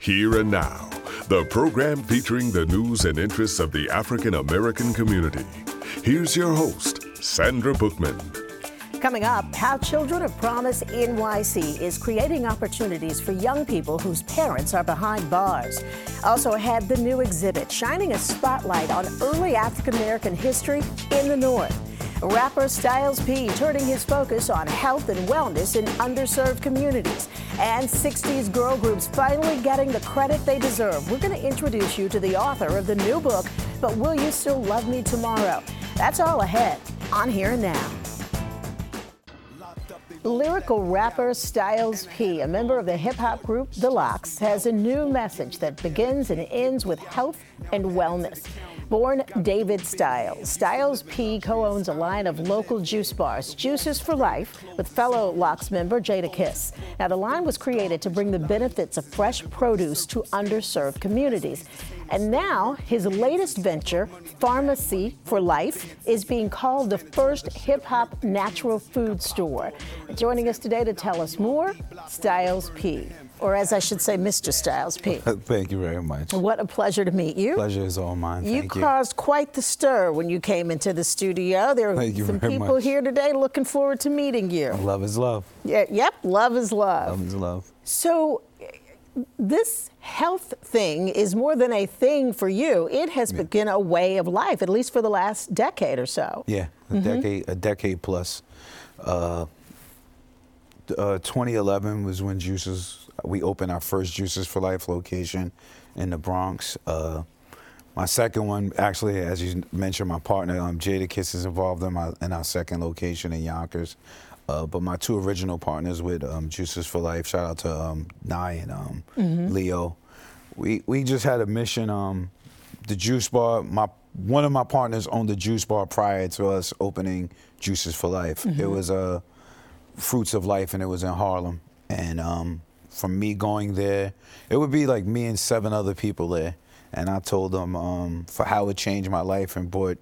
Here and now, the program featuring the news and interests of the African American community. Here's your host, Sandra Bookman. Coming up, how Children of Promise NYC is creating opportunities for young people whose parents are behind bars. Also ahead, the new exhibit shining a spotlight on early African American history in the North. Rapper Styles P turning his focus on health and wellness in underserved communities. And 60s girl groups finally getting the credit they deserve. We're going to introduce you to the author of the new book, But Will You Still Love Me Tomorrow? That's all ahead on Here and Now. Lyrical rapper Styles P, a member of the hip hop group The LOX, has a new message that begins and ends with health and wellness. Born David Styles, Styles P co owns a line of local juice bars, Juices for Life, with fellow LOX member Jadakiss. Now, the line was created to bring the benefits of fresh produce to underserved communities. And now, his latest venture, Farmacy for Life, is being called the first hip hop natural food store. Joining us today to tell us more, Styles P or as I should say, Mr. Styles P. Thank you very much. What a pleasure to meet you. Pleasure is all mine. You Thank caused quite the stir when you came into the studio. There are some people much. here today looking forward to meeting you. Love is love. Yeah, yep, love is love. Love is love. So, this health thing is more than a thing for you. It has Yeah. become a way of life, at least for the last decade or so. Yeah, a Mm-hmm. decade, a decade plus. Uh, uh, 2011 was when Juices. We opened our first Juices for Life location in the Bronx. Uh, my second one, actually, as you mentioned, my partner um, Jadakiss is involved in my in our second location in Yonkers. Uh, but my two original partners with um, Juices for Life, shout out to um, Nye and um, Leo. We we just had a mission. Um, the juice bar. My one of my partners owned the juice bar prior to us opening Juices for Life. It was uh, Fruits of Life, and it was in Harlem. And um, from me going there, it would be like me and seven other people there. And I told them um, for how it changed my life and brought.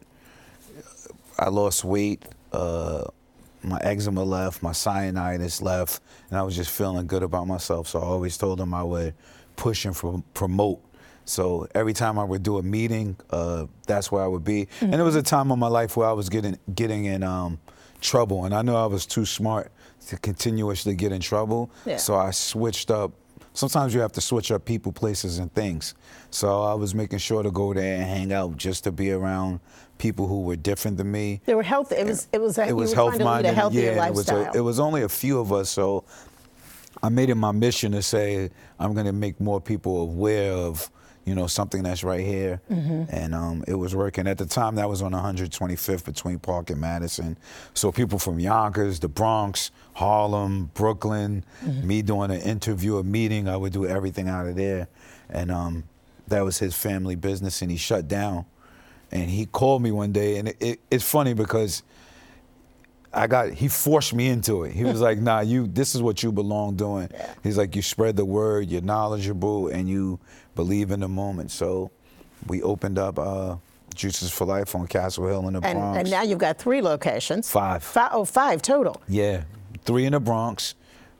I lost weight. Uh, my eczema left, my sinusitis left, and I was just feeling good about myself. So I always told them I would push and pro- promote. So every time I would do a meeting, uh, that's where I would be. And it was a time in my life where I was getting getting in um, trouble, and I knew I was too smart to continuously get in trouble. Yeah. So I switched up. Sometimes you have to switch up people, places, and things. So I was making sure to go there and hang out just to be around people who were different than me There were health. It was. It was. A, it was health trying to lead minded. yeah, it was a, it was only a few of us, so I made it my mission to say I'm going to make more people aware of you know something that's right here, Mm-hmm. and um, it was working. At the time, that was on 125th between Park and Madison. So people from Yonkers, the Bronx, Harlem, Brooklyn, Mm-hmm. me doing an interview, a meeting, I would do everything out of there, and um, that was his family business, and he shut down. And he called me one day, and it, it, it's funny because I got he forced me into it. He was like, "Nah, you this is what you belong doing." He's like, "You spread the word, you're knowledgeable, and you believe in the moment." So we opened up uh, Juices for Life on Castle Hill in the and, Bronx. and now you've got three locations. Five. Five. Oh, five total. yeah, three in the Bronx,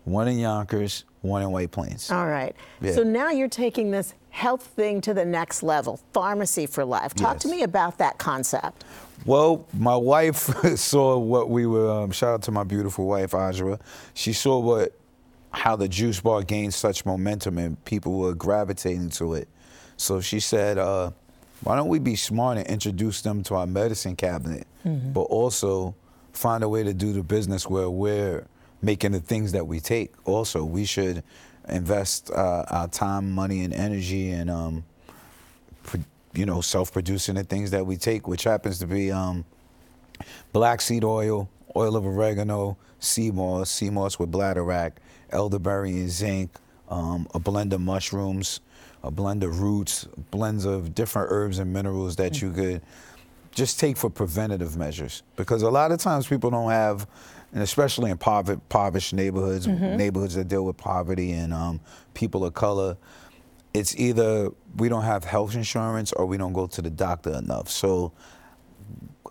one in Yonkers, one in White Plains. All right. Yeah. So now you're taking this health thing to the next level. Farmacy for life. Talk to me about that concept. Well, my wife saw what we were. Um, shout out to my beautiful wife, Adjua. She saw what how the juice bar gained such momentum and people were gravitating to it. So she said, uh, "Why don't we be smart and introduce them to our medicine cabinet, but also find a way to do the business where we're making the things that we take. Also, we should invest uh, our time, money, and energy and." Um, pro- you know, self-producing the things that we take, which happens to be um, black seed oil, oil of oregano, sea moss, sea moss with bladderwrack, elderberry and zinc, um, a blend of mushrooms, a blend of roots, blends of different herbs and minerals that you could just take for preventative measures. Because a lot of times people don't have, and especially in pover- impoverished neighborhoods, neighborhoods that deal with poverty and um, people of color, it's either we don't have health insurance or we don't go to the doctor enough. So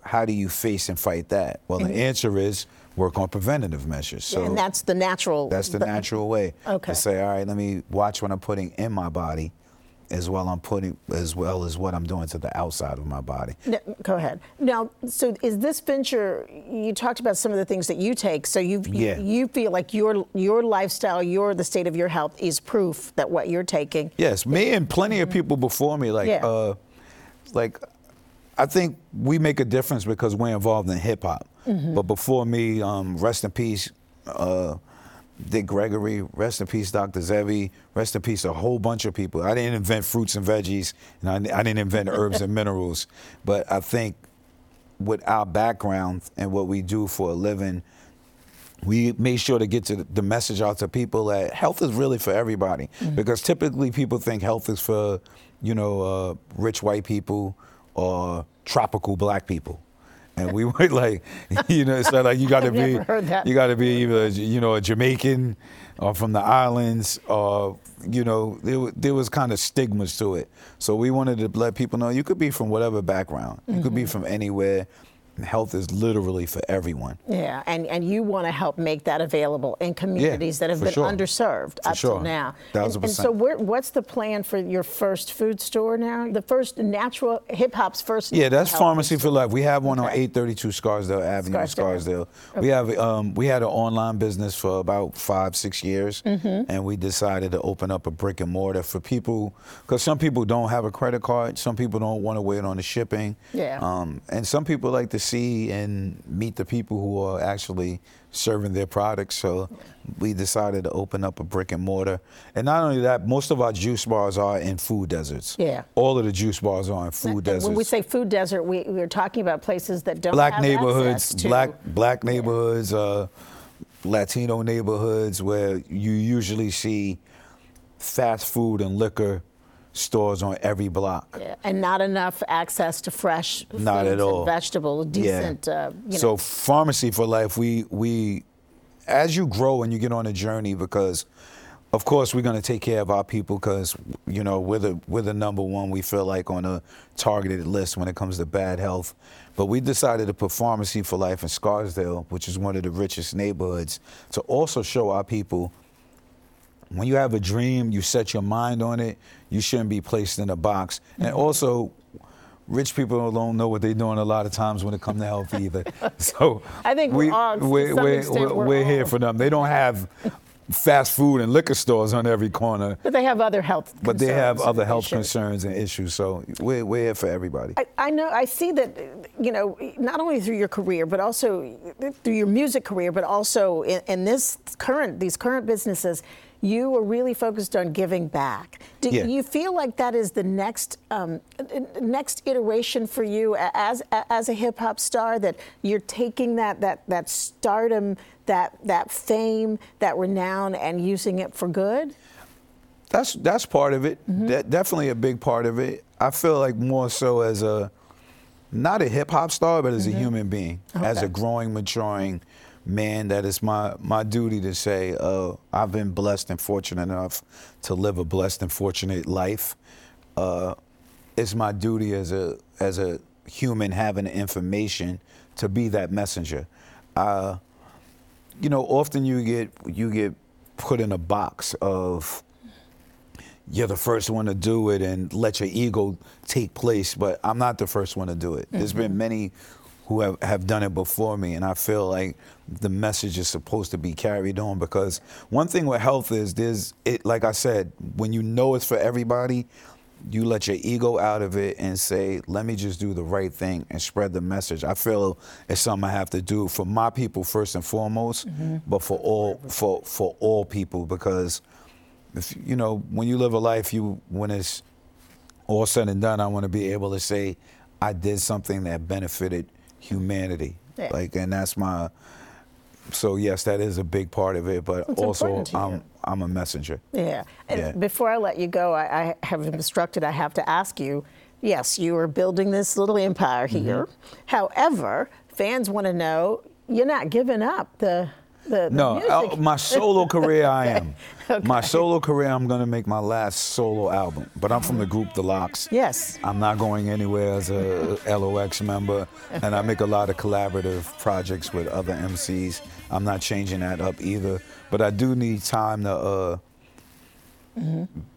how do you face and fight that? Well, the answer is work on preventative measures. So and that's the natural. that's the natural way Okay. to say, all right, let me watch what I'm putting in my body, as well I'm putting as well as what I'm doing to the outside of my body. No, go ahead. Now, so is this venture? You talked about some of the things that you take. So you Yeah. you feel like your your lifestyle, your the state of your health is proof that what you're taking. Yes, me and plenty of people before me, like, Yeah. uh, like, I think we make a difference because we're involved in hip hop. Mm-hmm. But before me, um, rest in peace, uh, Dick Gregory, rest in peace, Dr. Sebi, rest in peace, a whole bunch of people. I didn't invent fruits and veggies, and I, I didn't invent herbs and minerals, but I think with our background and what we do for a living, we made sure to get to the message out to people that health is really for everybody. Because typically people think health is for, you know, uh, rich white people or tropical black people. And we were like, you know, it's not like you got to be, you got to be either, you know, a Jamaican or from the islands or, you know, there, there was kind of stigmas to it. So we wanted to let people know you could be from whatever background, you could be Mm-hmm. from anywhere. Health is literally for everyone. Yeah, and, and you want to help make that available in communities that have been sure. underserved For up till sure. now. Thousand and, and so, where, what's the plan for your first food store now? The first natural hip hop's first. Yeah, that's Farmacy for Life. We have one on 832 Scarsdale Avenue, in Scarsdale. Scarsdale. We have um, we had an online business for about five, six years, Mm-hmm. and we decided to open up a brick and mortar for people because some people don't have a credit card, some people don't want to wait on the shipping, Yeah. um, and some people like to see and meet the people who are actually serving their products. So we decided to open up a brick and mortar, and not only that, most of our juice bars are in food deserts. Yeah. all of the juice bars are in food deserts When we say food desert, we, we're talking about places that don't black have neighborhoods, to- black black neighborhoods, uh, Latino neighborhoods where you usually see fast food and liquor stores on every block. Yeah, and not enough access to fresh Not at all. and vegetables, decent. Uh, you know, So farmacy for life, we we as you grow and you get on a journey because of course we're going to take care of our people because you know we're the we're the number one we feel like on a targeted list when it comes to bad health but we decided to put farmacy for life in scarsdale which is one of the richest neighborhoods to also show our people when you have a dream, you set your mind on it, you shouldn't be placed in a box. And mm-hmm. also, rich people don't know what they're doing a lot of times when it comes to health either. So I think we're all, we're, we're, we're, we're here for them. They don't have fast food and liquor stores on every corner, but they have other health. but they have other health issues. concerns and issues. So we're, we're here for everybody. I, I know. I see that. You know, not only through your career, but also through your music career, but also in, in this current these current businesses, you are really focused on giving back. Do Yeah. you feel like that is the next um, next iteration for you as as a hip hop star? That you're taking that that that stardom, that that fame, that renown, and using it for good. That's that's part of it. Mm-hmm. De- definitely a big part of it. I feel like more so as a not a hip hop star, but as a human being, as a Mm-hmm. Growing, maturing man. That is my my duty to say. Uh, I've been blessed and fortunate enough to live a blessed and fortunate life. Uh, it's my duty as a as a human having information to be that messenger. Uh, you know, often you get you get put in a box of you're the first one to do it and let your ego take place, but I'm not the first one to do it. There's been many who have, have done it before me, and I feel like the message is supposed to be carried on because one thing with health is there's it like I said, when you know it's for everybody, you let your ego out of it and say, let me just do the right thing and spread the message. I feel it's something I have to do for my people first and foremost, mm-hmm. but for all for for all people because if you know when you live a life you when it's all said and done, I want to be able to say I did something that benefited humanity. Yeah. Like and that's my so yes, that is a big part of it, but It's also important to you. I'm I'm a messenger. Yeah. And Yeah. before I let you go, I, I have instructed I have to ask you. Yes, you are building this little empire Mm-hmm. here. However, fans want to know you're not giving up the the, the No, uh, my solo career, I am. Okay. My solo career, I'm going to make my last solo album. But I'm from the group The LOX. Yes. I'm not going anywhere as a LOX member, and I make a lot of collaborative projects with other MCs. I'm not changing that up either. But I do need time to uh,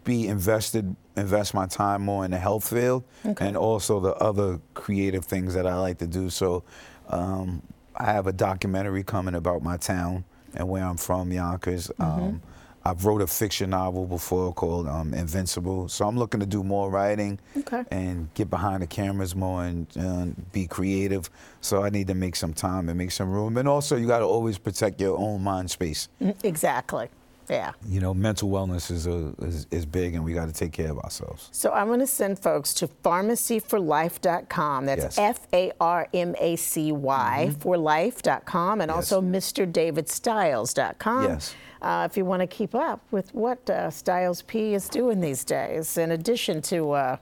be invested, invest my time more in the health field, and also the other creative things that I like to do. So um, I have a documentary coming about my town and where I'm from, Yonkers. Um, I've wrote a fiction novel before called um, Invincible. So I'm looking to do more writing Okay. and get behind the cameras more and, and be creative. So I need to make some time and make some room. And also, you got to always protect your own mind space. Exactly. Yeah. You know, mental wellness is, a, is, is big, and we got to take care of ourselves. So I'm going to send folks to pharmacyforlife.com. That's Yes. Mm-hmm. F A R M A C Y for life.com and Yes. also MrDavidStyles.com. Yes. Uh, if you want to keep up with what uh, Styles P is doing these days, in addition to uh,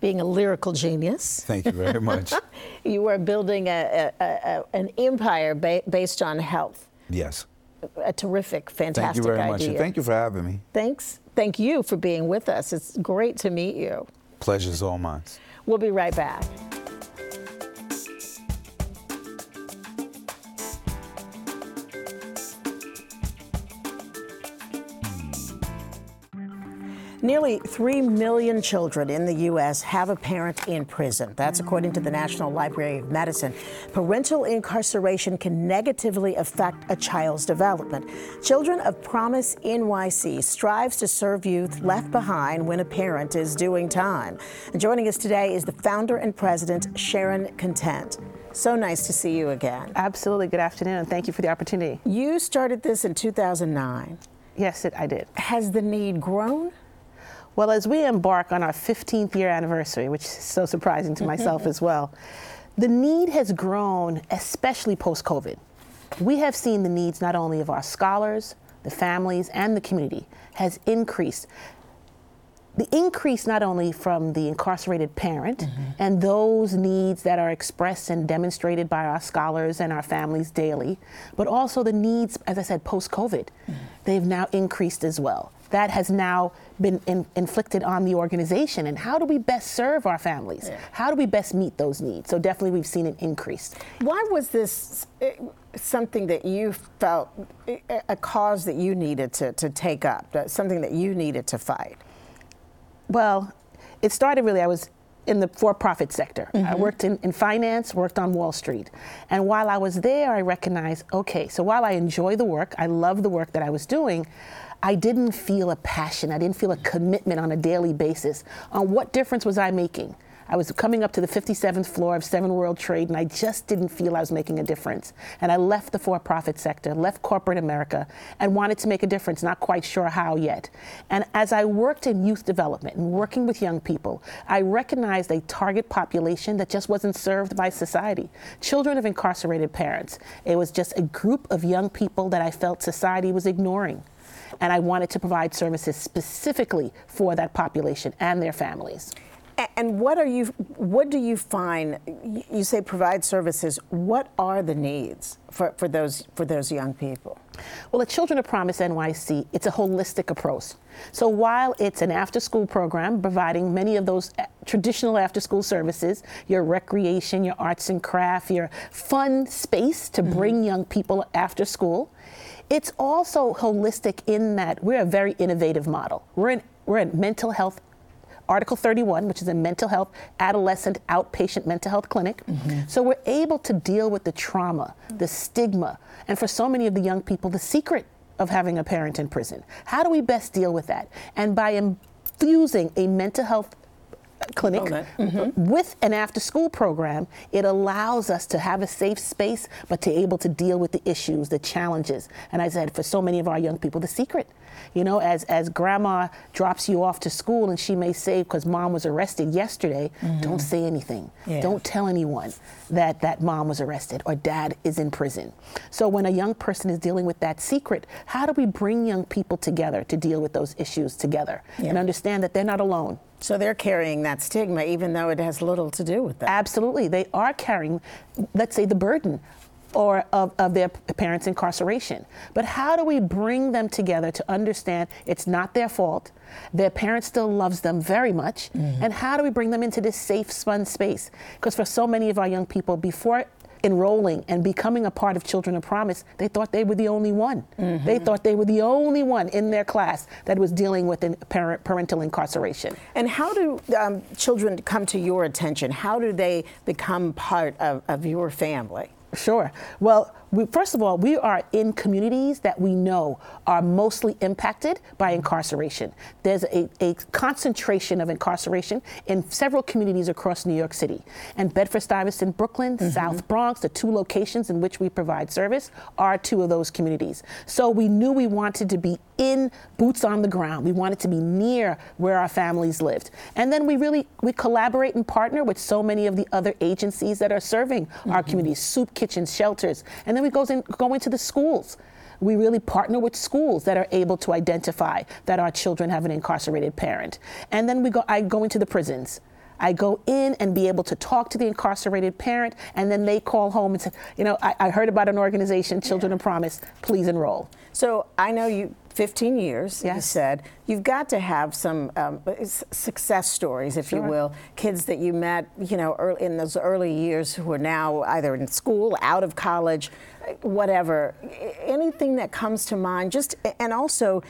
being a lyrical genius, Thank you very much. you are building a, a, a, an empire ba- based on health. yes. A terrific, fantastic idea. Thank you very idea. much. And thank you for having me. Thanks. Thank you for being with us. It's great to meet you. Pleasure's all mine. We'll be right back. Nearly 3 million children in the U.S. have a parent in prison. That's according to the National Library of Medicine. Parental incarceration can negatively affect a child's development. Children of Promise NYC strives to serve youth left behind when a parent is doing time. And joining us today is the founder and president, Sharon Content. So nice to see you again. Absolutely. Good afternoon, and thank you for the opportunity. You started this in 2009. Yes, it, I did. Has the need grown? Well, as we embark on our 15th year anniversary, which is so surprising to myself as well, the need has grown, especially post COVID. We have seen the needs not only of our scholars, the families, and the community has increased. The increase not only from the incarcerated parent mm-hmm. and those needs that are expressed and demonstrated by our scholars and our families daily, but also the needs, as I said, post COVID. Mm. They've now increased as well. That has now been in, inflicted on the organization. And how do we best serve our families? How do we best meet those needs? So, definitely, we've seen an increase. Why was this uh, something that you felt uh, a cause that you needed to, to take up, something that you needed to fight? Well, it started really, I was in the for profit sector. I worked in, in finance, worked on Wall Street. And while I was there, I recognized okay, so while I enjoy the work, I love the work that I was doing, I didn't feel a passion, I didn't feel a commitment on a daily basis on what difference was I making. I was coming up to the 57th floor of Seven World Trade, and I just didn't feel I was making a difference. And I left the for profit sector, left corporate America, and wanted to make a difference, not quite sure how yet. And as I worked in youth development and working with young people, I recognized a target population that just wasn't served by society children of incarcerated parents. It was just a group of young people that I felt society was ignoring. And I wanted to provide services specifically for that population and their families. And what are you? What do you find? You say provide services. What are the needs for, for those for those young people? Well, at Children of Promise NYC, it's a holistic approach. So while it's an after school program providing many of those uh, traditional after school services, your recreation, your arts and craft, your fun space to bring young people after school, it's also holistic in that we're a very innovative model. We're in, we're in mental health Article 31, which is a mental health adolescent outpatient mental health clinic. Mm-hmm. So we're able to deal with the trauma, the stigma, and for so many of the young people, the secret of having a parent in prison. How do we best deal with that? And by infusing a mental health clinic Component. Mm-hmm. with an after school program, it allows us to have a safe space, but to able to deal with the issues, the challenges. And I said, for so many of our young people, the secret. You know, as, as grandma drops you off to school and she may say, because mom was arrested yesterday, mm-hmm. don't say anything. Yeah. Don't tell anyone that that mom was arrested or dad is in prison. So when a young person is dealing with that secret, how do we bring young people together to deal with those issues together and understand that they're not alone? So they're carrying that stigma, even though it has little to do with that. Absolutely. They are carrying, let's say, the burden or of, of their parents' incarceration. But how do we bring them together to understand it's not their fault? Their parent still loves them very much. Mm-hmm. And how do we bring them into this safe, fun space? Because for so many of our young people, before enrolling and becoming a part of Children of Promise, they thought they were the only one. Mm-hmm. They thought they were the only one in their class that was dealing with parent, parental incarceration. And how do um, children come to your attention? How do they become part of, of your family? Sure. Well, we, first of all, we are in communities that we know are mostly impacted by incarceration. There's a, a concentration of incarceration in several communities across New York City. And Bedford Stuyvesant, Brooklyn, mm-hmm. South Bronx, the two locations in which we provide service, are two of those communities. So we knew we wanted to be in boots on the ground. We wanted to be near where our families lived. And then we really we collaborate and partner with so many of the other agencies that are serving mm-hmm. our communities, soup kitchens, shelters. And then then we goes in, go into the schools. We really partner with schools that are able to identify that our children have an incarcerated parent. And then we go, I go into the prisons. I go in and be able to talk to the incarcerated parent, and then they call home and say, you know, I, I heard about an organization, Children yeah. of Promise, please enroll. So I know you 15 years, yes. you said. You've got to have some um, success stories, if sure. you will. Kids that you met, you know, early, in those early years who are now either in school, out of college, whatever. Anything that comes to mind, just, and also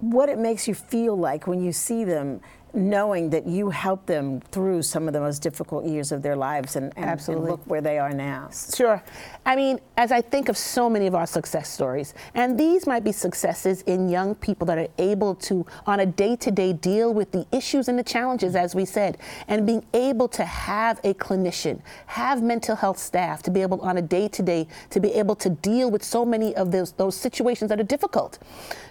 what it makes you feel like when you see them knowing that you helped them through some of the most difficult years of their lives and, and, Absolutely. and look where they are now. Sure. I mean, as I think of so many of our success stories, and these might be successes in young people that are able to, on a day to day, deal with the issues and the challenges, as we said, and being able to have a clinician, have mental health staff to be able, on a day to day, to be able to deal with so many of those, those situations that are difficult.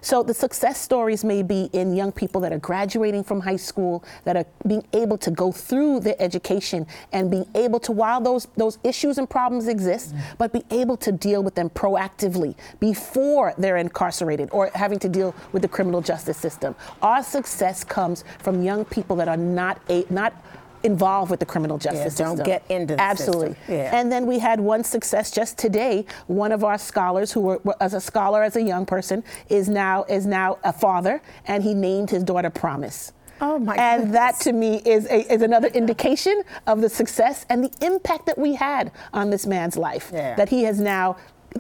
So the success stories may be in young people that are graduating from high school that are being able to go through their education and being able to, while those, those issues and problems exist, mm-hmm. but be able to deal with them proactively before they're incarcerated or having to deal with the criminal justice system. Our success comes from young people that are not a, not involved with the criminal justice yeah, system. Don't get into the Absolutely. Yeah. And then we had one success just today. One of our scholars, who were, as a scholar as a young person, is now is now a father, and he named his daughter Promise. Oh my and goodness. that to me is, a, is another indication of the success and the impact that we had on this man's life. Yeah. That he has now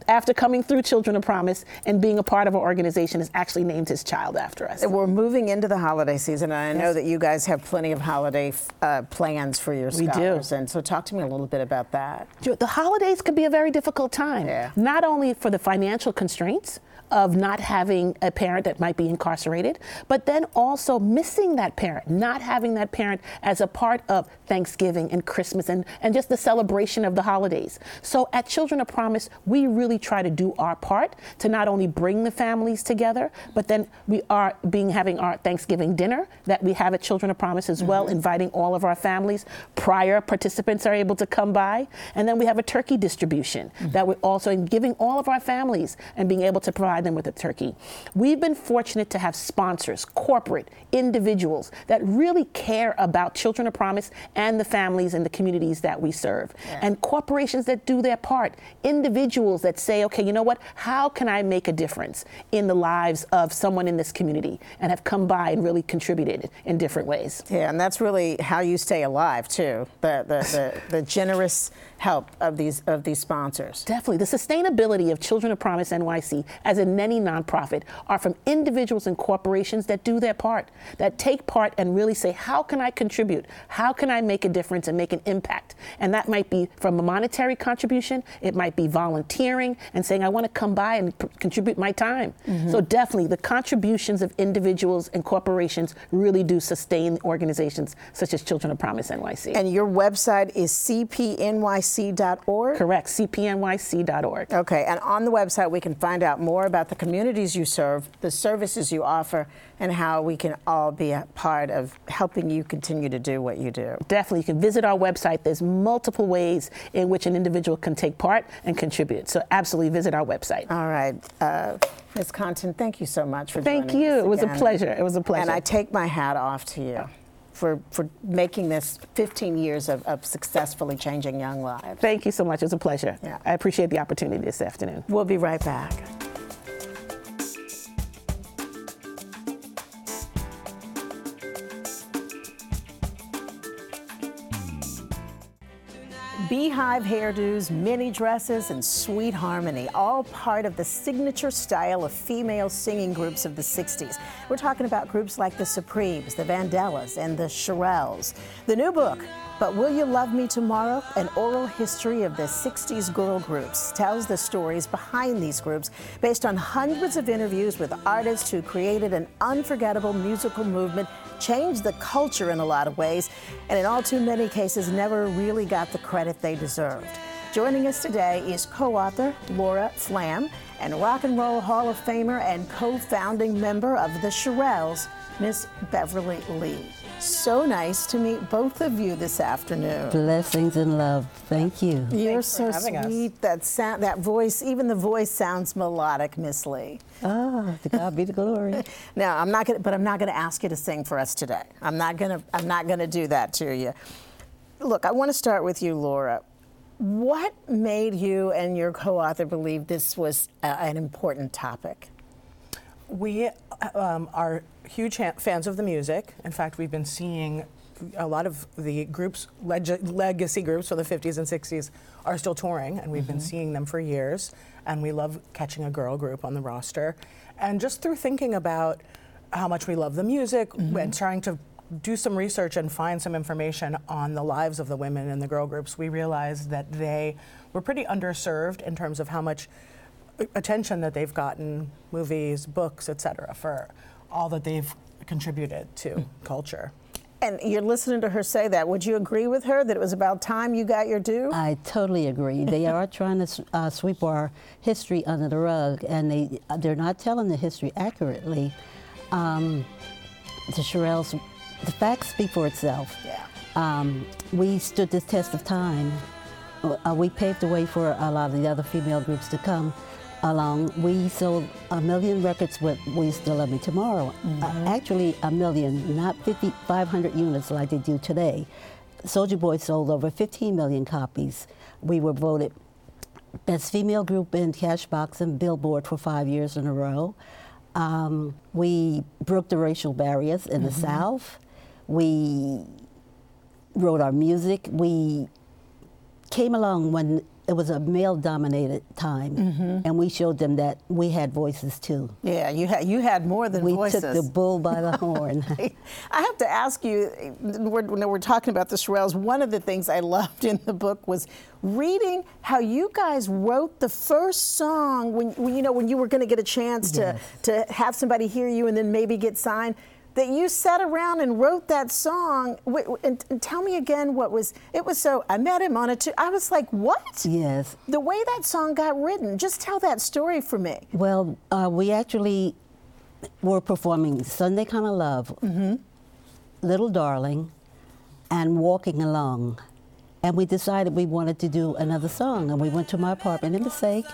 after coming through Children of Promise and being a part of our organization, has actually named his child after us. We're moving into the holiday season, and I yes. know that you guys have plenty of holiday uh, plans for your scholars. We do. And so, talk to me a little bit about that. The holidays can be a very difficult time, yeah. not only for the financial constraints of not having a parent that might be incarcerated, but then also missing that parent, not having that parent as a part of Thanksgiving and Christmas and, and just the celebration of the holidays. So at Children of Promise, we really try to do our part to not only bring the families together, but then we are being having our Thanksgiving dinner that we have at Children of Promise as well, mm-hmm. inviting all of our families. Prior participants are able to come by. And then we have a turkey distribution mm-hmm. that we're also giving all of our families and being able to provide provide them with a turkey. We've been fortunate to have sponsors, corporate, individuals that really care about Children of Promise and the families and the communities that we serve. Yeah. And corporations that do their part, individuals that say, okay, you know what, how can I make a difference in the lives of someone in this community and have come by and really contributed in different ways. Yeah, and that's really how you stay alive too. The the, the, the generous help of these of these sponsors. Definitely. The sustainability of Children of Promise NYC as in any nonprofit are from individuals and corporations that do their part, that take part and really say, how can I contribute? How can I make a difference and make an impact? And that might be from a monetary contribution, it might be volunteering and saying, I want to come by and p- contribute my time. Mm-hmm. So definitely the contributions of individuals and corporations really do sustain organizations such as Children of Promise NYC. And your website is CPNYC cpnyc.org? Correct, cpnyc.org. Okay, and on the website we can find out more about the communities you serve, the services you offer, and how we can all be a part of helping you continue to do what you do. Definitely, you can visit our website. There's multiple ways in which an individual can take part and contribute. So absolutely visit our website. All right. Uh, Ms. Content, thank you so much for thank joining you. us. Thank you. It was a pleasure. It was a pleasure. And I take my hat off to you. for, for making this 15 years of, of successfully changing young lives. Thank you so much. It's a pleasure. Yeah. I appreciate the opportunity this afternoon. We'll be right back. Beehive hairdos, mini dresses, and sweet harmony, all part of the signature style of female singing groups of the 60s. We're talking about groups like the Supremes, the Vandellas, and the Shirelles. The new book, But Will You Love Me Tomorrow? An oral history of the 60s girl groups, tells the stories behind these groups based on hundreds of interviews with artists who created an unforgettable musical movement changed the culture in a lot of ways, and in all too many cases, never really got the credit they deserved. Joining us today is co author Laura Flam and Rock and Roll Hall of Famer and co founding member of the Shirelles, Miss Beverly Lee. So nice to meet both of you this afternoon. Blessings and love. Thank you. You're so for having us. sweet. That sound, that voice, even the voice sounds melodic, Miss Lee. Ah, to God be the glory. Now, I'm not gonna, but I'm not gonna ask you to sing for us today. I'm not gonna, I'm not gonna do that to you. Look, I want to start with you, Laura. What made you and your co-author believe this was a, an important topic? We um, are huge ha- fans of the music. In fact, we've been seeing a lot of the groups, leg- legacy groups from the 50s and 60s, are still touring, and we've been seeing them for years. And we love catching a girl group on the roster. And just through thinking about how much we love the music and trying to do some research and find some information on the lives of the women in the girl groups, we realized that they were pretty underserved in terms of how much attention that they've gotten, movies, books, etc., for all that they've contributed to culture. And you're listening to her say that. Would you agree with her that it was about time you got your due? I totally agree. They are trying to uh, sweep our history under the rug, and they they're not telling the history accurately. Um, the Shirelles, the facts speak for itself. Yeah. Um, we stood the test of time. Uh, we paved the way for a lot of the other female groups to come along. We sold a million records with "Will You Still Love Me Tomorrow." Uh, actually, a million, not 50, 500 units like they do today. Soldier Boy sold over 15 million copies. We were voted best female group in Cashbox and Billboard for five years in a row. Um, we broke the racial barriers in the South. We wrote our music. We came along when it was a male dominated time, mm-hmm. and we showed them that we had voices too. Yeah, you had you had more than We voices. took the bull by the horn. I have to ask you, we're- when we're talking about the Shirelles, one of the things I loved in the book was reading how you guys wrote the first song when, when you know when you were going to get a chance to to have somebody hear you and then maybe get signed. That you sat around and wrote that song. Wh- And, and tell me again what was it was so. I met him on a. Tu- I was like, what? yes. The way that song got written. Just tell that story for me. Well, uh, we actually were performing Sunday Kind of Love, Little Darling, and Walking Along. And we decided we wanted to do another song. And we went to my apartment in Passaic,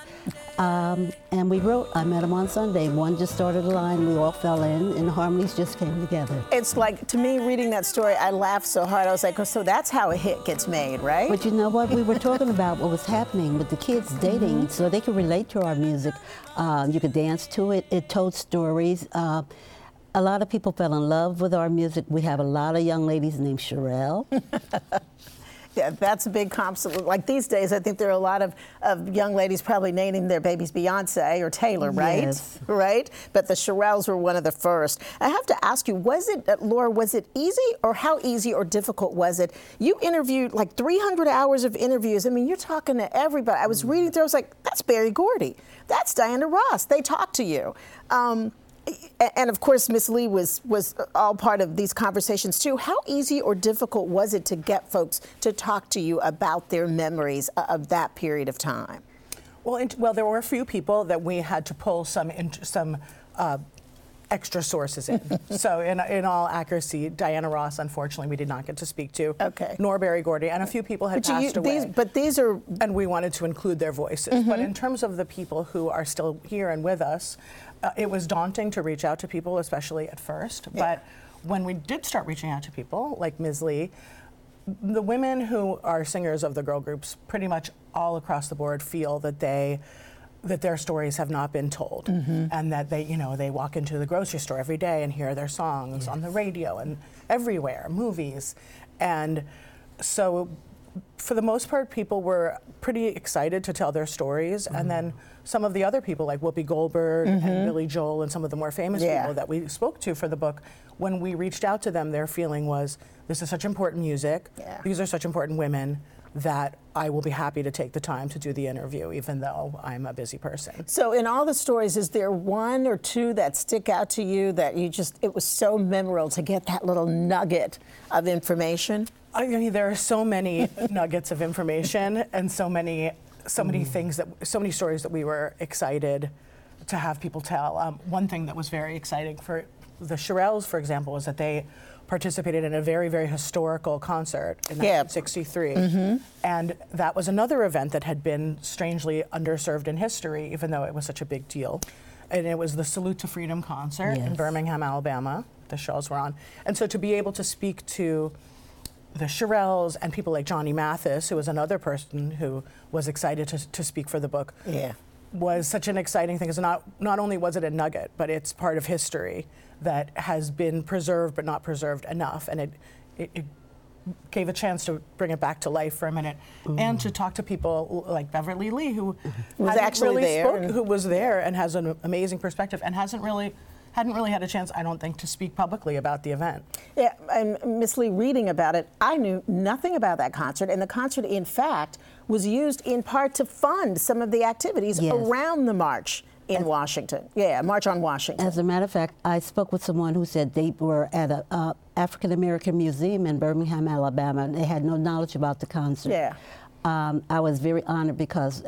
um, and we wrote I Met Him on Sunday. One just started a line, we all fell in, and the harmonies just came together. It's like to me reading that story, I laughed so hard. I was like, oh, so that's how a hit gets made, right? But you know what? We were talking about what was happening with the kids dating, so they could relate to our music. Uh, you could dance to it. It told stories. Uh, a lot of people fell in love with our music. We have a lot of young ladies named Sherelle. Yeah, that's a big comp. Like these days, I think there are a lot of, of young ladies probably naming their babies Beyonce or Taylor, right? Yes. Right? But the Shirelles were one of the first. I have to ask you, was it, uh, Laura, was it easy or how easy or difficult was it? You interviewed like 300 hours of interviews. I mean, you're talking to everybody. I was reading through, I was like, that's Berry Gordy. That's Diana Ross. They talked to you. Um, and of course, Miss Lee was was all part of these conversations too. How easy or difficult was it to get folks to talk to you about their memories of that period of time? Well, well, there were a few people that we had to pull some some uh, extra sources in. so, in, in all accuracy, Diana Ross, unfortunately, we did not get to speak to. Okay. Nor Berry Gordy, and a few people had But, you, passed away. these, but these are and we wanted to include their voices. But in terms of the people who are still here and with us, uh, it was daunting to reach out to people, especially at first. But when we did start reaching out to people like Ms. Lee, the women who are singers of the girl groups pretty much all across the board feel that they that their stories have not been told. And that they you know they walk into the grocery store every day and hear their songs on the radio and everywhere movies. And so for the most part people were pretty excited to tell their stories and mm-hmm. then some of the other people like Whoopi Goldberg and mm-hmm. Billy Joel and some of the more famous Yeah. people that we spoke to for the book when we reached out to them their feeling was this is such important music Yeah. these are such important women that I will be happy to take the time to do the interview, even though I'm a busy person. So, in all the stories, is there one or two that stick out to you that you just, it was so memorable to get that little nugget of information? I mean, there are so many nuggets of information and so many, so many Mm. things that, so many stories that we were excited to have people tell. Um, one thing that was very exciting for the Shirelles, for example, was that they participated in a very, very historical concert in Yeah. 1963. And that was another event that had been strangely underserved in history, even though it was such a big deal. And it was the Salute to Freedom concert in Yes. Birmingham, Alabama. The Shirelles were on. And so to be able to speak to the Shirelles and people like Johnny Mathis, who was another person who was excited to, to speak for the book, Yeah. was such an exciting thing. 'cause not not only was it a nugget, but it's part of history that has been preserved but not preserved enough, and it it, it gave a chance to bring it back to life for a minute, and to talk to people like Beverly Lee, who Was actually really there spoke- who was there and has an amazing perspective, and hasn't really hadn't really had a chance, I don't think, to speak publicly about the event. Yeah, and Miss Lee, reading about it, I knew nothing about that concert, and the concert, in fact, was used in part to fund some of the activities Yes. around the march in Washington. Yeah, March on Washington. As a matter of fact, I spoke with someone who said they were at a uh, African American museum in Birmingham, Alabama, and they had no knowledge about the concert. Yeah. Um, I was very honored because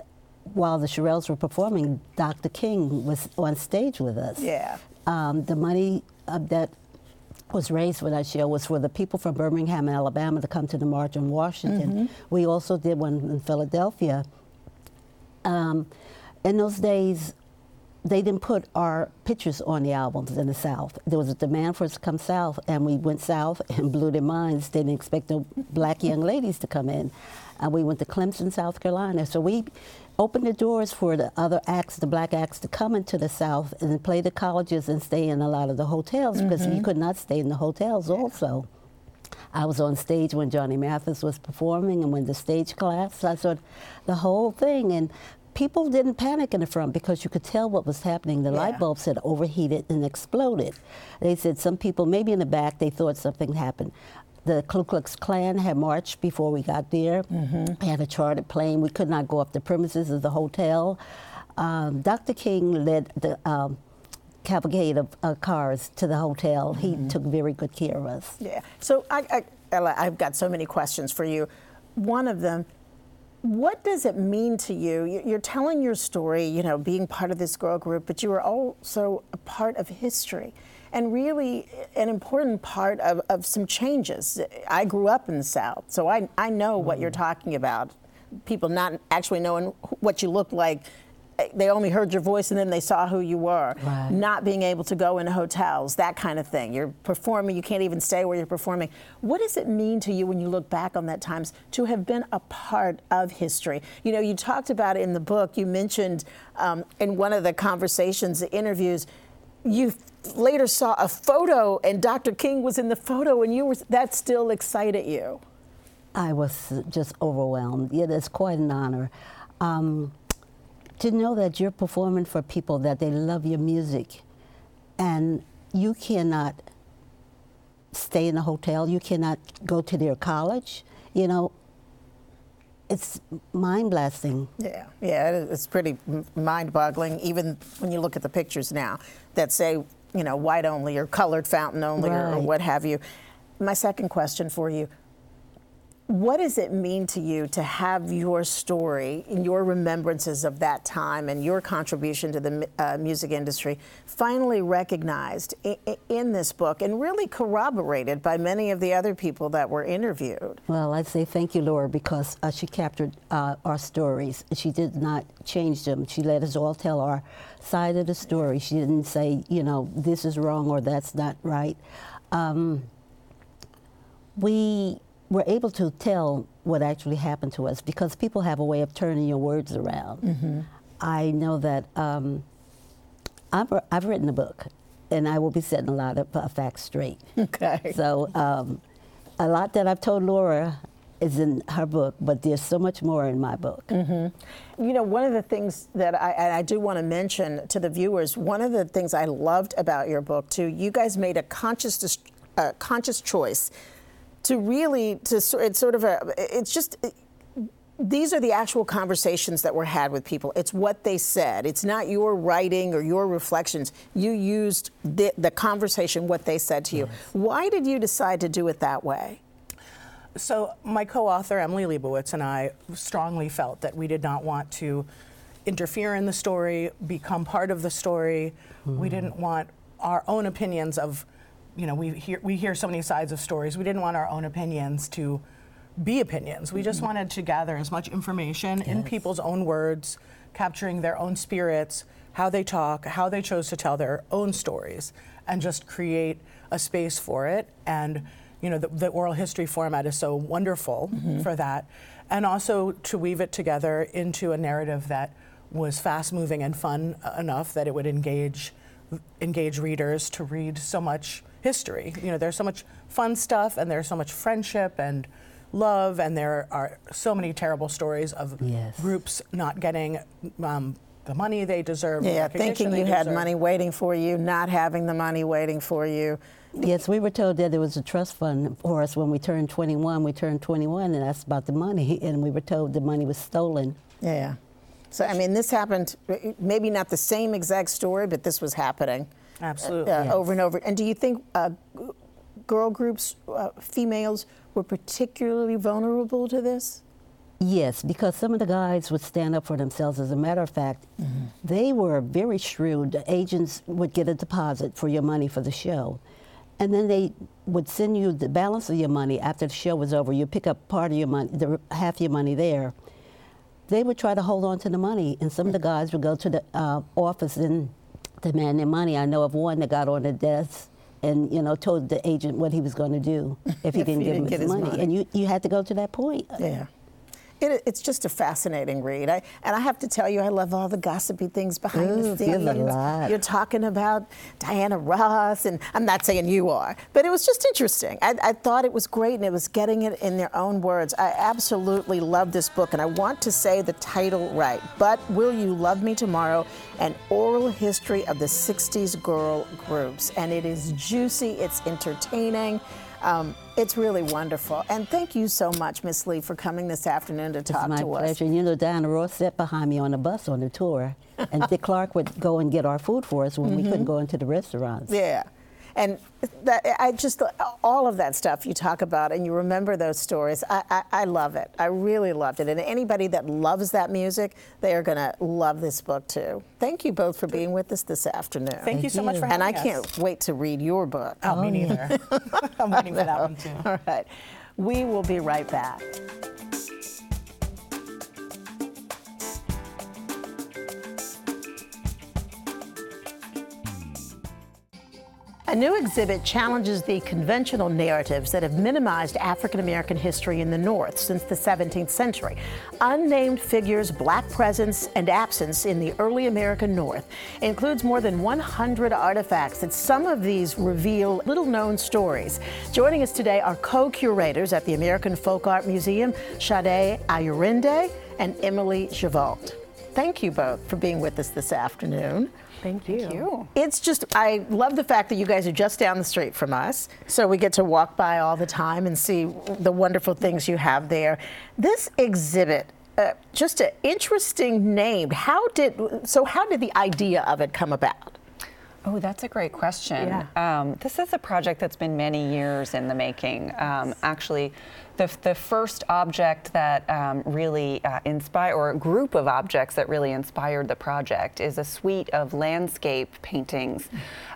while the Shirelles were performing, Dr. King was on stage with us. Yeah. Um, the money uh, that was raised for that show was for the people from Birmingham, and Alabama, to come to the March in Washington. We also did one in Philadelphia. Um, in those days, they didn't put our pictures on the albums in the South. There was a demand for us to come south, and we went south and blew their minds. They didn't expect no black young ladies to come in. And we went to Clemson, South Carolina. So we opened the doors for the other acts, the black acts, to come into the South and play the colleges and stay in a lot of the hotels because we mm-hmm. could not stay in the hotels also. I was on stage when Johnny Mathis was performing and when the stage collapsed. I saw the whole thing and people didn't panic in the front because you could tell what was happening. The Yeah. light bulbs had overheated and exploded. They said some people, maybe in the back, they thought something happened. The Ku Klux Klan had marched before we got there. They had a chartered plane. We could not go up the premises of the hotel. Um, Dr. King led the um, cavalcade of uh, cars to the hotel. He took very good care of us. Yeah. So I, I, Ella, I've got so many questions for you. One of them, what does it mean to you? You- You're telling your story, you know, being part of this girl group, but you are also a part of history and really an important part of, of some changes. I grew up in the South, so I, I know what you're mm. talking about. People not actually knowing what you look like. They only heard your voice and then they saw who you were. Right. Not being able to go into hotels, that kind of thing. You're performing, you can't even stay where you're performing. What does it mean to you when you look back on that times to have been a part of history? You know, you talked about it in the book. You mentioned um, in one of the conversations, the interviews, you later saw a photo and Dr. King was in the photo and you were that still excited you. I was just overwhelmed. Yeah, it's quite an honor. Um, to know that you're performing for people, that they love your music, and you cannot stay in a hotel, you cannot go to their college, you know, it's mind blasting. Yeah, yeah, it's pretty mind boggling, even when you look at the pictures now that say, you know, white only or colored fountain only or, or what have you. My second question for you what does it mean to you to have your story and your remembrances of that time and your contribution to the uh, music industry finally recognized in, in this book and really corroborated by many of the other people that were interviewed? Well, I'd say thank you, Laura, because uh, she captured uh, our stories. She did not change them. She let us all tell our side of the story. She didn't say, you know, this is wrong or that's not right. um, we were able to tell what actually happened to us because people have a way of turning your words around. I know that um, I've, I've written a book, and I will be setting a lot of uh, facts straight. Okay. So um, a lot that I've told Laura is in her book, but there's so much more in my book. You know, one of the things that I, I do want to mention to the viewers, one of the things I loved about your book too, you guys made a conscious, uh, conscious choice to really, to it's sort of a, it's just, these are the actual conversations that were had with people. It's what they said. It's not your writing or your reflections. You used the, the conversation, what they said to you. Why did you decide to do it that way? So my co-author Emily Liebowitz and I strongly felt that we did not want to interfere in the story, become part of the story. We mm. didn't want our own opinions of, you know, we hear we hear so many sides of stories. We didn't want our own opinions to be opinions. We just wanted to gather as much information in people's own words, capturing their own spirits, how they talk, how they chose to tell their own stories, and just create a space for it. And you know, the, the oral history format is so wonderful for that, and also to weave it together into a narrative that was fast moving and fun uh, enough that it would engage engage readers to read so much history. You know, there's so much fun stuff, and there's so much friendship and love, and there are so many terrible stories of Yes. groups not getting um, the money they deserve. Yeah, recognition thinking they you had deserve. money waiting for you, not having the money waiting for you. Yes, we were told that there was a trust fund for us when we turned 21. We turned 21, and that's about the money. And we were told the money was stolen. Yeah. So, I mean, this happened, maybe not the same exact story, but this was happening Absolutely. uh, Yes. over and over. And do you think uh, g- girl groups, uh, females, were particularly vulnerable to this? Yes, because some of the guys would stand up for themselves. As a matter of fact, they were very shrewd. The agents would get a deposit for your money for the show. And then they would send you the balance of your money after the show was over. You pick up part of your money, the, half your money there. They would try to hold on to the money, and some of the guys would go to the uh, office and demand their money. I know of one that got on the desk and you know told the agent what he was going to do if he didn't he give didn't him his money. money. And you, you had to go to that point. Yeah. It, it's just a fascinating read. I, and I have to tell you, I love all the gossipy things behind Ooh, the scenes. You're talking about Diana Ross, and I'm not saying you are, but it was just interesting. I, I thought it was great, and it was getting it in their own words. I absolutely love this book, and I want to say the title right. But Will You Love Me Tomorrow? An oral history of the 60s girl groups. And it is juicy, it's entertaining. Um, it's really wonderful. And thank you so much, Miss Lee, for coming this afternoon to talk It's my to us. pleasure. You know, Diana Ross sat behind me on the bus on the tour, and Dick Clark would go and get our food for us when we couldn't go into the restaurants. Yeah. And that, I just, all of that stuff you talk about and you remember those stories, I, I, I love it. I really loved it. And anybody that loves that music, they are going to love this book too. Thank you both for being with us this afternoon. Thank you so much for having us. And I us. can't wait to read your book. Oh, me neither. I'm waiting for that one too. All right. We will be right back. A new exhibit challenges the conventional narratives that have minimized African American history in the North since the 17th century. Unnamed Figures, Black Presence, and Absence in the Early American North includes more than 100 artifacts, that some of these reveal little known stories. Joining us today are co curators at the American Folk Art Museum, Sade Ayorinde and Emelie Gevalt. Thank you both for being with us this afternoon. Thank you. It's just, I love the fact that you guys are just down the street from us. So we get to walk by all the time and see the wonderful things you have there. This exhibit, uh, just an interesting name. How did, so how did the idea of it come about? Oh, that's a great question. Yeah. Um, this is a project that's been many years in the making. Um, actually, the, the first object that um, really uh, inspired, or a group of objects that really inspired the project, is a suite of landscape paintings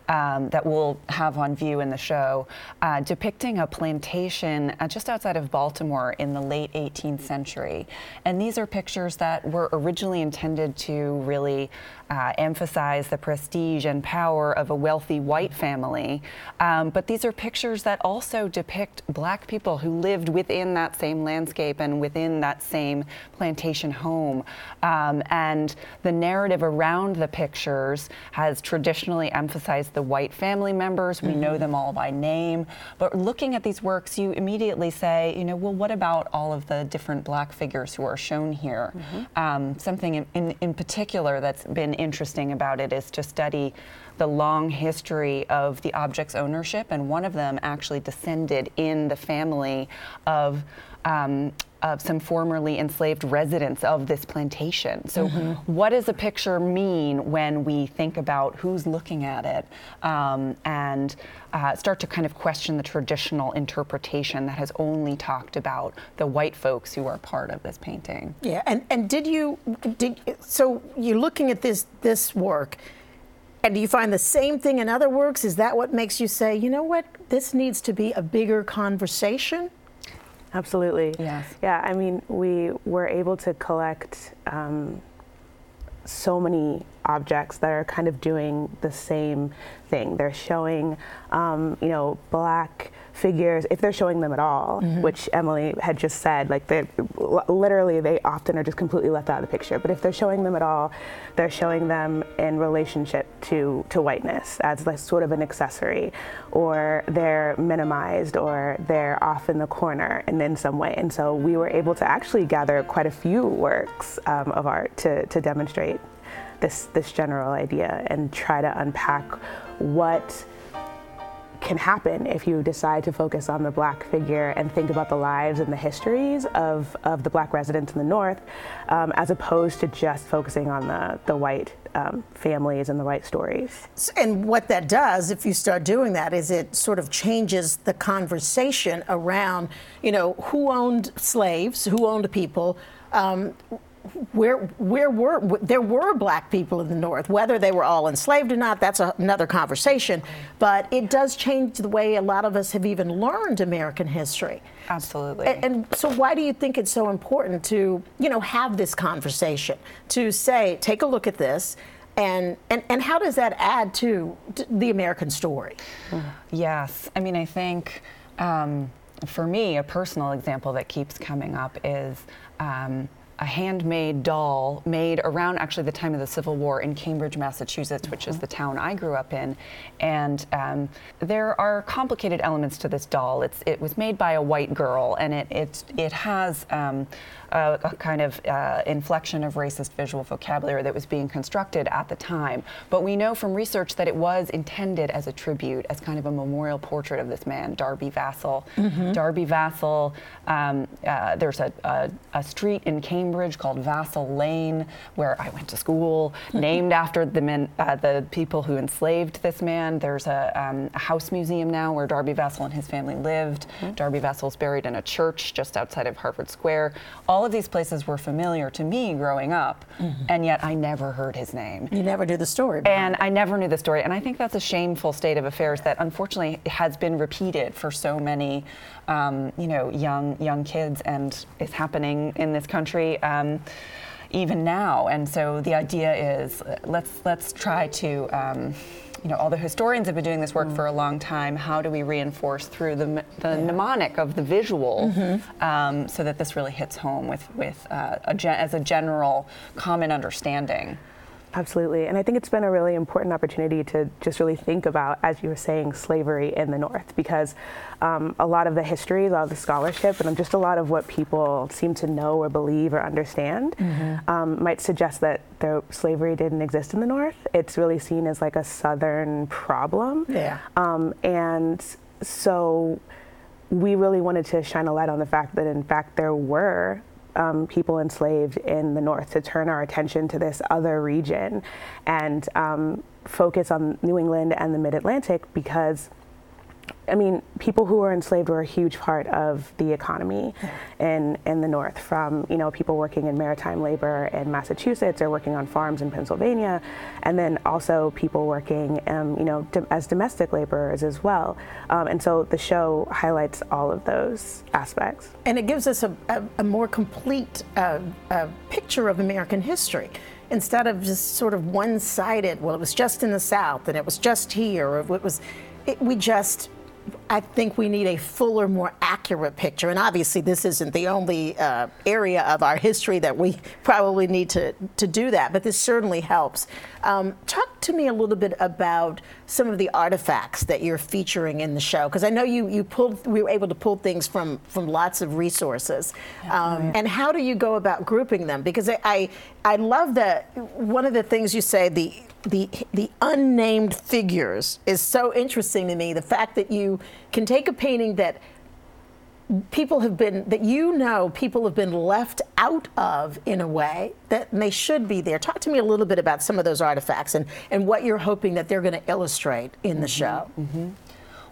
um, that we'll have on view in the show, uh, depicting a plantation uh, just outside of Baltimore in the late 18th century. And these are pictures that were originally intended to really uh, emphasize the prestige and power of a wealthy white family. Um, but these are pictures that also depict black people who lived within that same landscape and within that same plantation home. Um, and the narrative around the pictures has traditionally emphasized the white family members. We mm-hmm. know them all by name. But looking at these works, you immediately say, you know, well, what about all of the different black figures who are shown here? Mm-hmm. Um, something in, in, in particular that's been interesting about it is to study the long history of the object's ownership, and one of them actually descended in the family of. Um, of some formerly enslaved residents of this plantation. So, mm-hmm. what does a picture mean when we think about who's looking at it um, and uh, start to kind of question the traditional interpretation that has only talked about the white folks who are part of this painting? Yeah, and, and did you did so you're looking at this this work. And do you find the same thing in other works? Is that what makes you say, you know what, this needs to be a bigger conversation? Absolutely. Yes. Yeah, I mean, we were able to collect um, so many objects that are kind of doing the same thing. They're showing, um, you know, black figures, if they're showing them at all, mm-hmm. which Emelie had just said, like they literally they often are just completely left out of the picture. But if they're showing them at all, they're showing them in relationship to to whiteness as like sort of an accessory, or they're minimized, or they're off in the corner and in some way. And so we were able to actually gather quite a few works um, of art to to demonstrate this this general idea and try to unpack what can happen if you decide to focus on the black figure and think about the lives and the histories of, of the black residents in the North, um, as opposed to just focusing on the, the white um, families and the white stories. And what that does, if you start doing that, is it sort of changes the conversation around, you know, who owned slaves, who owned people. Um, where where were there were black people in the North, whether they were all enslaved or not, that's a, another conversation. But it does change the way a lot of us have even learned American history. Absolutely. And, and so, why do you think it's so important to you know have this conversation to say, take a look at this, and and and how does that add to, to the American story? Yes, I mean, I think. Um, for me, a personal example that keeps coming up is um, a handmade doll made around actually the time of the Civil War in Cambridge, Massachusetts, which is the town I grew up in. And um, there are complicated elements to this doll. It's, it was made by a white girl, and it, it, it has um, a, a, kind of uh, inflection of racist visual vocabulary that was being constructed at the time. But we know from research that it was intended as a tribute, as kind of a memorial portrait of this man, Darby Vassall. Mm-hmm. Darby Vassall, um, uh, there's a, a, a street in Cambridge called Vassall Lane, where I went to school, named after the men, uh, the people who enslaved this man. There's a, um, a, house museum now where Darby Vassall and his family lived. Mm-hmm. Darby Vassall's buried in a church just outside of Harvard Square. All of these places were familiar to me growing up, mm-hmm. and yet I never heard his name. You never knew the story. And I never knew the story, and I think that's a shameful state of affairs that unfortunately has been repeated for so many, um, you know, young young kids, and is happening in this country um, even now. And so the idea is uh, let's let's try to. Um, you know, all the historians have been doing this work mm. for a long time. How do we reinforce through the, the yeah. mnemonic of the visual mm-hmm. um, so that this really hits home with, with uh, a gen- as a general common understanding? Absolutely. And I think it's been a really important opportunity to just really think about, as you were saying, slavery in the North, because um, a lot of the history, a lot of the scholarship, and just a lot of what people seem to know or believe or understand mm-hmm. um, might suggest that the slavery didn't exist in the North. It's really seen as like a Southern problem. Yeah. Um, and so we really wanted to shine a light on the fact that, in fact, there were um, people enslaved in the North to turn our attention to this other region and um, focus on New England and the Mid Atlantic because I mean, people who were enslaved were a huge part of the economy in, in the North, from, you know, people working in maritime labor in Massachusetts or working on farms in Pennsylvania, and then also people working, um, you know, do, as domestic laborers as well. Um, and so the show highlights all of those aspects. And it gives us a, a, a more complete uh, uh, picture of American history instead of just sort of one sided, well, it was just in the South and it was just here, or it was, it, we just I think we need a fuller, more accurate picture. And obviously, this isn't the only uh, area of our history that we probably need to, to do that, but this certainly helps. Um, talk to me a little bit about some of the artifacts that you're featuring in the show, because I know you, you pulled, we were able to pull things from, from lots of resources. Um, and how do you go about grouping them? Because I, I, I love that one of the things you say, the the the unnamed figures is so interesting to me. The fact that you can take a painting that people have been that you know people have been left out of in a way that they should be there. Talk to me a little bit about some of those artifacts and and what you're hoping that they're going to illustrate in the mm-hmm, show. Mm-hmm.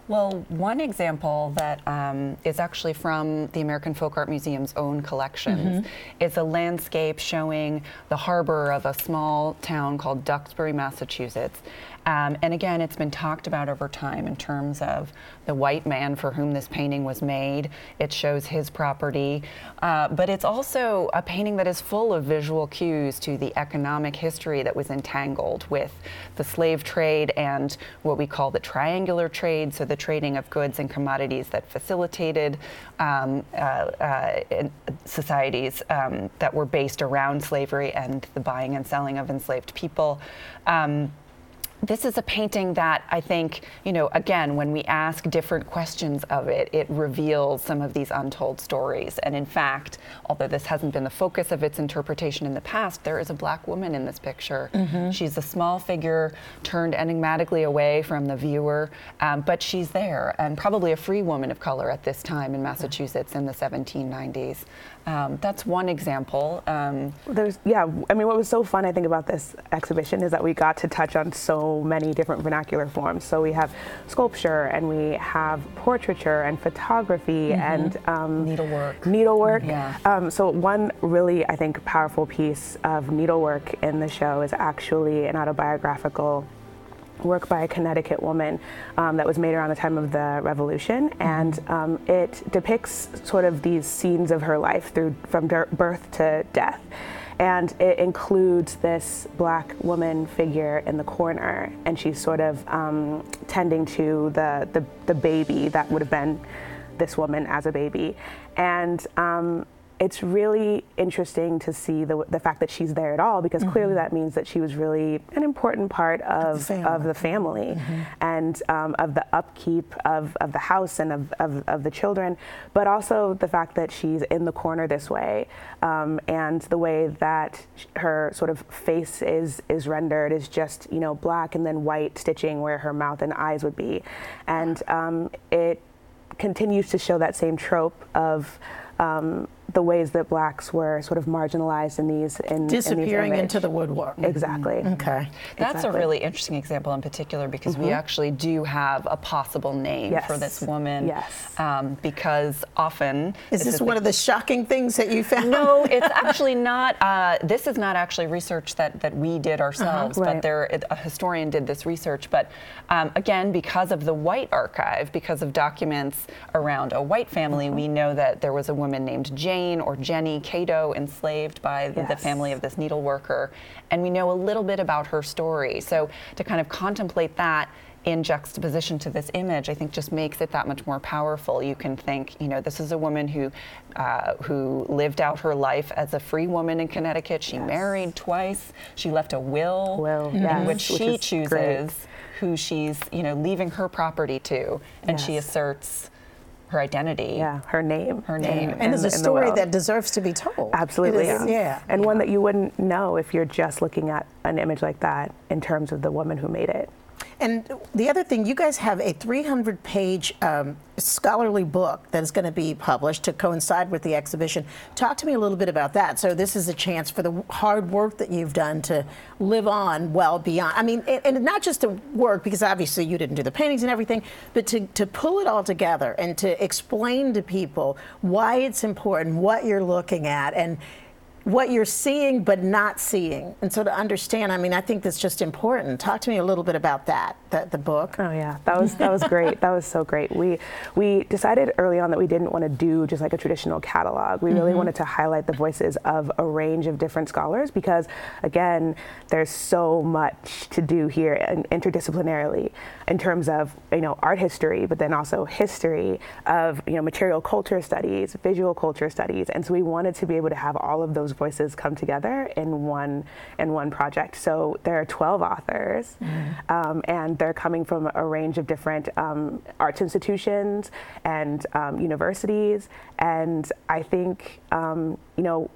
Well, one example that um, is actually from the American Folk Art Museum's own collections mm-hmm. is a landscape showing the harbor of a small town called Duxbury, Massachusetts. Um, and again, it's been talked about over time in terms of the white man for whom this painting was made. It shows his property, uh, but it's also a painting that is full of visual cues to the economic history that was entangled with the slave trade and what we call the triangular trade, so the trading of goods and commodities that facilitated um, uh, uh, societies um, that were based around slavery and the buying and selling of enslaved people. Um, this is a painting that I think, you know, again, when we ask different questions of it, it reveals some of these untold stories. And in fact, although this hasn't been the focus of its interpretation in the past, there is a black woman in this picture. Mm-hmm. She's a small figure turned enigmatically away from the viewer, um, but she's there, and probably a free woman of color at this time in Massachusetts in the 1790s. Um, that's one example. Um, There's, yeah, I mean, what was so fun, I think, about this exhibition is that we got to touch on so many different vernacular forms. So we have sculpture, and we have portraiture, and photography, mm-hmm. and um, needlework. Needlework. Yeah. Um, so one really, I think, powerful piece of needlework in the show is actually an autobiographical work by a Connecticut woman um, that was made around the time of the Revolution, mm-hmm. and um, it depicts sort of these scenes of her life through from birth to death. And it includes this black woman figure in the corner, and she's sort of um, tending to the, the, the baby that would have been this woman as a baby. And um, it's really interesting to see the, the fact that she's there at all because mm-hmm. clearly that means that she was really an important part of, the of the family mm-hmm. and um, of the upkeep of, of the house and of, of, of, the children, but also the fact that she's in the corner this way um, and the way that her sort of face is, is rendered is just, you know, black and then white stitching where her mouth and eyes would be. And um, it continues to show that same trope of um, the ways that blacks were sort of marginalized in these in disappearing in into the woodwork. Exactly. Mm-hmm. Okay. That's exactly. a really interesting example in particular because mm-hmm. we actually do have a possible name yes. for this woman. Yes. Um, because often is this, this is one the, of the shocking things that you found? No, it's actually not. Uh, this is not actually research that that we did uh-huh. ourselves, uh-huh. right. but there a historian did this research. But um, again, because of the white archive, because of documents around a white family, mm-hmm. we know that there was a woman named Jane Jane or Jenny Cato enslaved by yes. the family of this needleworker. And we know a little bit about her story. So to kind of contemplate that in juxtaposition to this image, I think just makes it that much more powerful. You can think, you know, this is a woman who uh, who lived out her life as a free woman in Connecticut. She yes. married twice. She left a will, will in yes. which she chooses great. who she's, you know, leaving her property to, and yes. she asserts her identity. Yeah, her name. Her name. Yeah. And it's a story that deserves to be told. Absolutely. Is, yeah. And yeah. one that you wouldn't know if you're just looking at an image like that in terms of the woman who made it. And the other thing, you guys have a 300 page um, scholarly book that is going to be published to coincide with the exhibition. Talk to me a little bit about that. So, this is a chance for the hard work that you've done to live on well beyond. I mean, and not just to work, because obviously you didn't do the paintings and everything, but to, to pull it all together and to explain to people why it's important, what you're looking at, and what you're seeing but not seeing. And so to understand, I mean, I think that's just important. Talk to me a little bit about that, the, the book. Oh yeah, that was that was great. that was so great. We we decided early on that we didn't want to do just like a traditional catalog. We really mm-hmm. wanted to highlight the voices of a range of different scholars because again, there's so much to do here interdisciplinarily in terms of, you know, art history, but then also history of, you know, material culture studies, visual culture studies. And so we wanted to be able to have all of those voices come together in one in one project. So there are 12 authors, mm-hmm. um, and they're coming from a range of different um, arts institutions and um, universities. And I think um, you know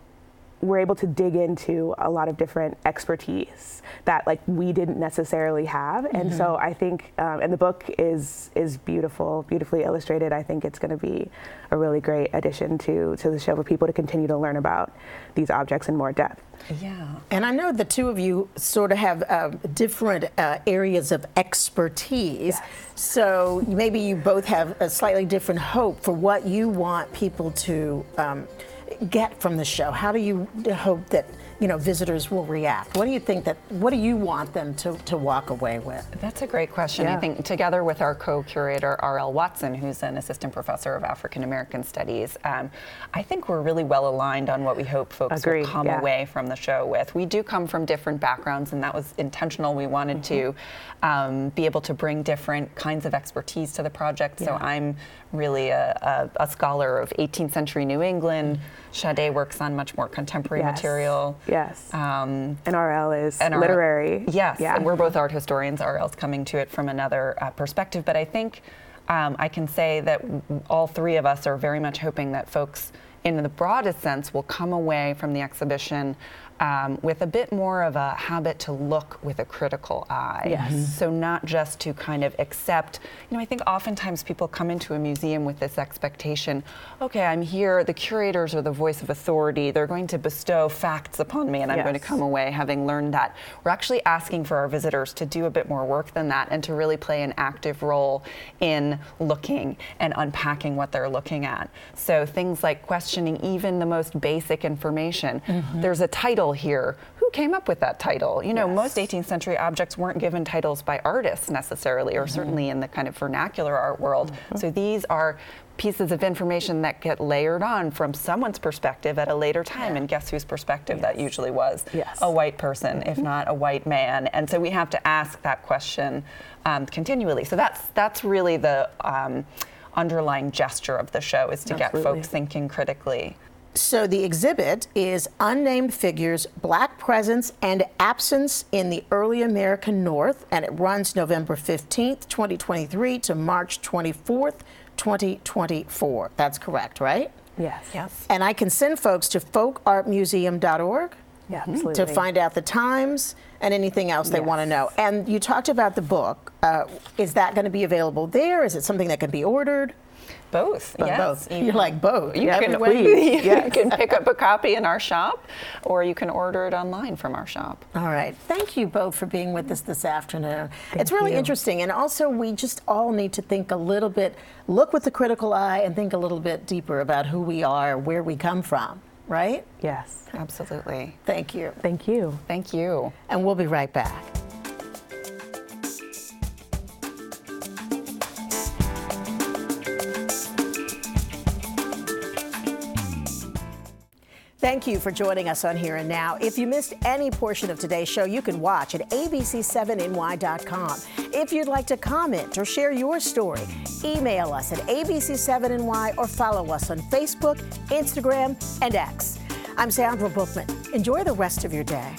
we're able to dig into a lot of different expertise that like we didn't necessarily have. And mm-hmm. so i think um, and the book is is beautiful beautifully illustrated. I think it's going to be a really great addition to to the show for people to continue to learn about these objects in more depth. Yeah. And i know the two of you sort of have uh, different uh, areas of expertise. Yes. so maybe you both have a slightly different hope for what you want people to um, get from the show? How do you hope that you know visitors will react? What do you think that? What do you want them to, to walk away with? That's a great question. Yeah. I think together with our co-curator R.L. Watson, who's an assistant professor of African American Studies, um, I think we're really well aligned on what we hope folks Agreed. will come yeah. away from the show with. We do come from different backgrounds, and that was intentional. We wanted mm-hmm. to um, be able to bring different kinds of expertise to the project. Yeah. So I'm really a, a, a, scholar of 18th century New England. Sade works on much more contemporary yes. material. Yes. Um, and RL is and literary. yes. Yeah. And we're both art historians. RL's coming to it from another uh, perspective. But I think um, I can say that all three of us are very much hoping that folks, in the broadest sense, will come away from the exhibition um, with a bit more of a habit to look with a critical eye. Yes. Mm-hmm. So not just to kind of accept, you know, I think oftentimes people come into a museum with this expectation, okay, I'm here, the curators are the voice of authority, they're going to bestow facts upon me and I'm yes. going to come away having learned that. We're actually asking for our visitors to do a bit more work than that and to really play an active role in looking and unpacking what they're looking at. So things like questioning even the most basic information. Mm-hmm. There's a title title here. Who came up with that title? You know, yes. most 18th century objects weren't given titles by artists necessarily, or mm-hmm. certainly in the kind of vernacular art world. Mm-hmm. So these are pieces of information that get layered on from someone's perspective at a later time. Yeah. And guess whose perspective yes. that usually was? Yes. A white person, if mm-hmm. not a white man. And so we have to ask that question um, continually. So that's that's really the um, underlying gesture of the show is to Absolutely. get folks thinking critically. So the exhibit is Unnamed Figures, Black Presence and Absence in the Early American North, and it runs November 15th, 2023 to March 24th, 2024. That's correct, right? Yes. Yes. And I can send folks to folkartmuseum.org yeah, absolutely. to find out the times and anything else they yes. want to know. And you talked about the book. Uh, is that going to be available there? Is it something that can be ordered? Both. But yes. Both. You're like both. You can, you yes. can pick up a copy in our shop, or you can order it online from our shop. All right. Thank you both for being with us this afternoon. Thank it's really you. interesting, and also we just all need to think a little bit, look with the critical eye, and think a little bit deeper about who we are, where we come from. Right? Yes. Absolutely. Thank you. Thank you. Thank you. And we'll be right back. Thank you for joining us on Here and Now. If you missed any portion of today's show, you can watch at abc7ny.com. If you'd like to comment or share your story, email us at abc7ny or follow us on Facebook, Instagram, and X. I'm Sandra Bookman. Enjoy the rest of your day.